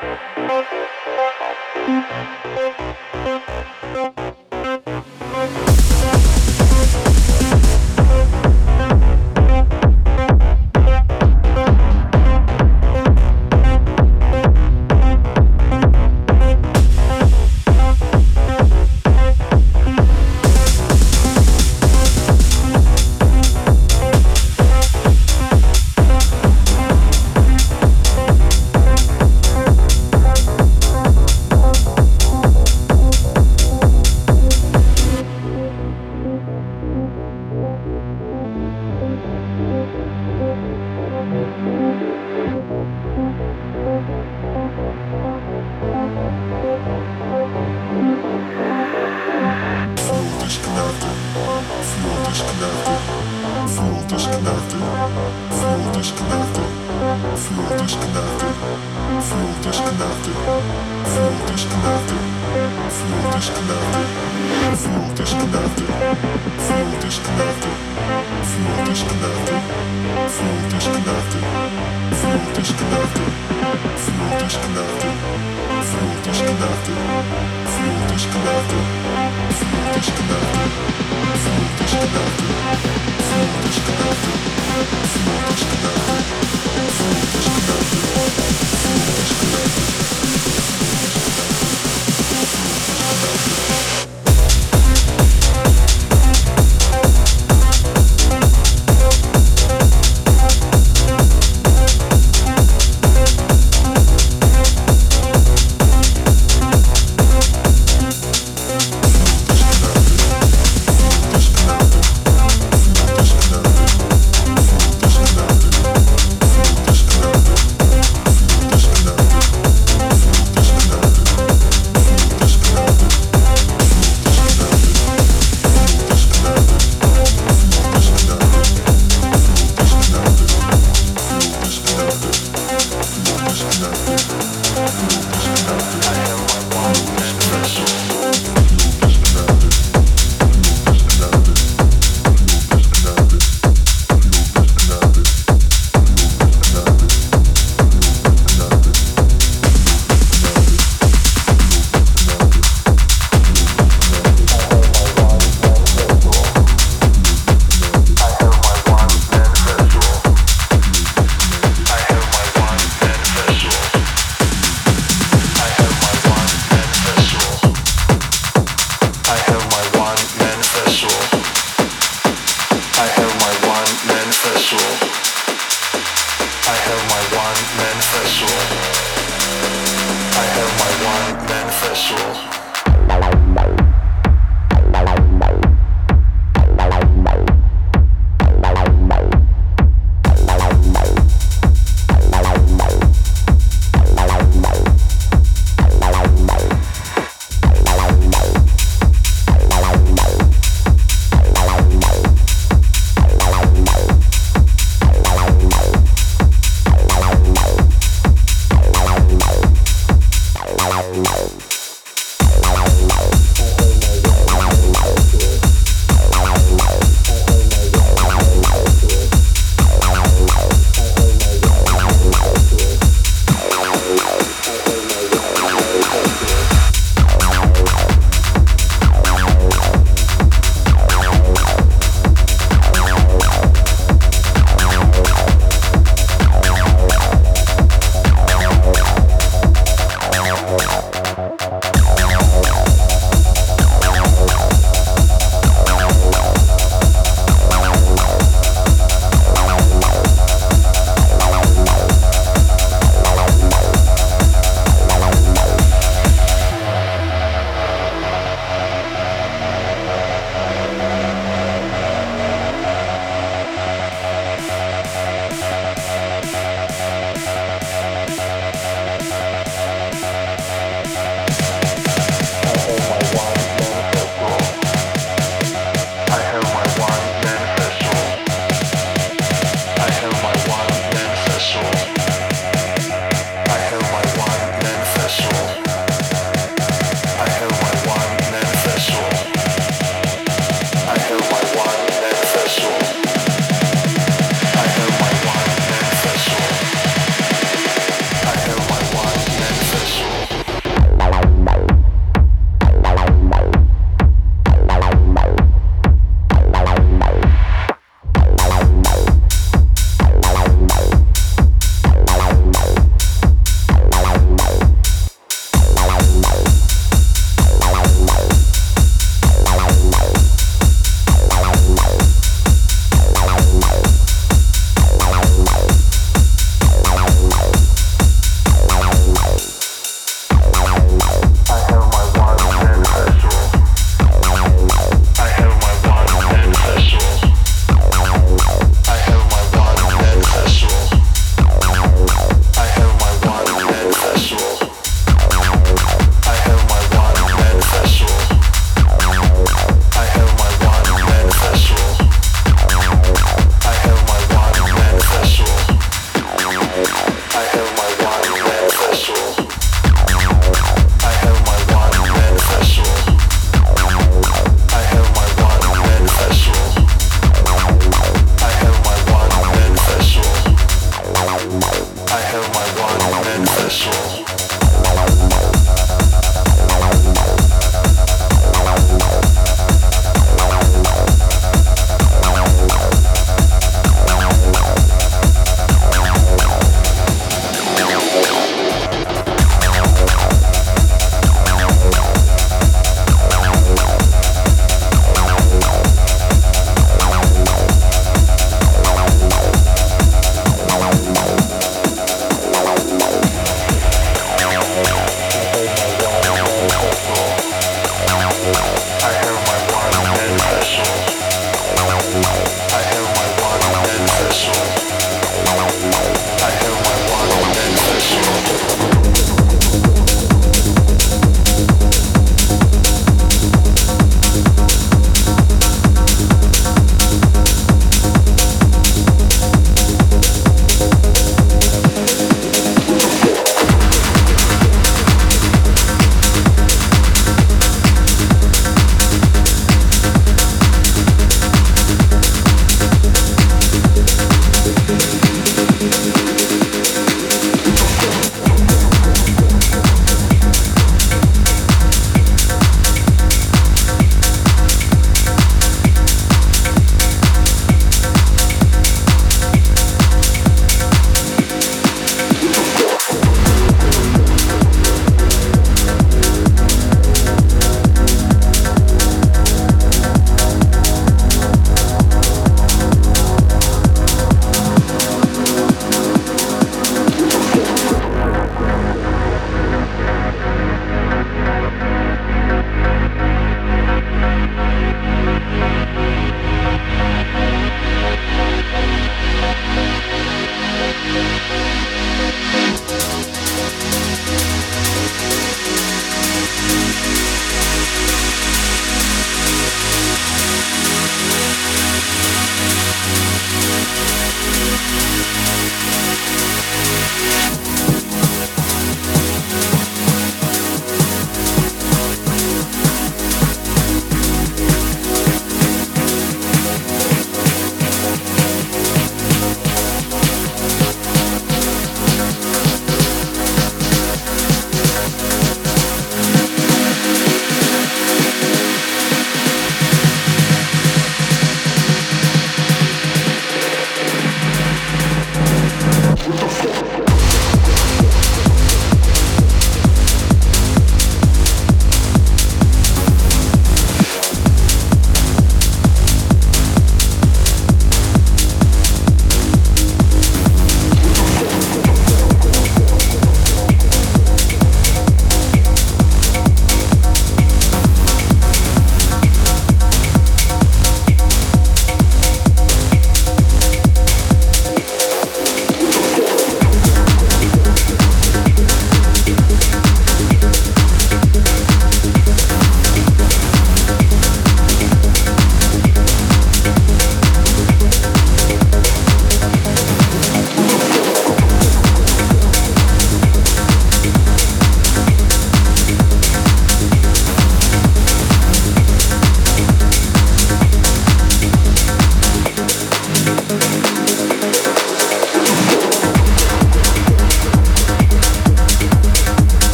Thank you.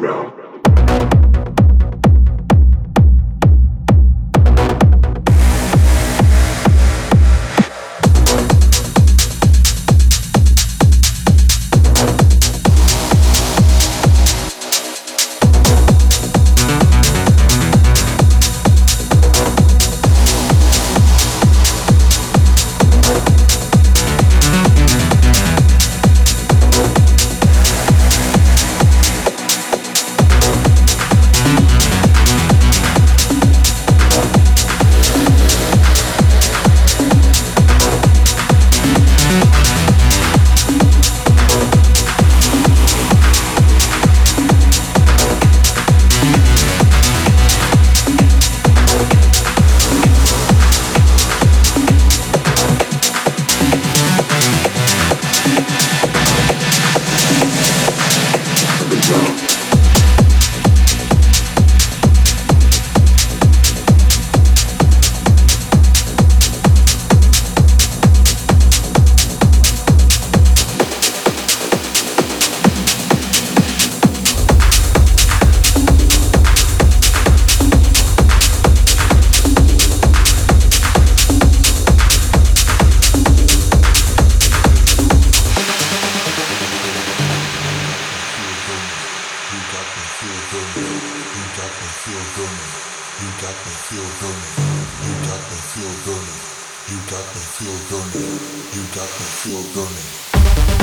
realm. You got me feel burning. You got me feel burning. You got me feel burning.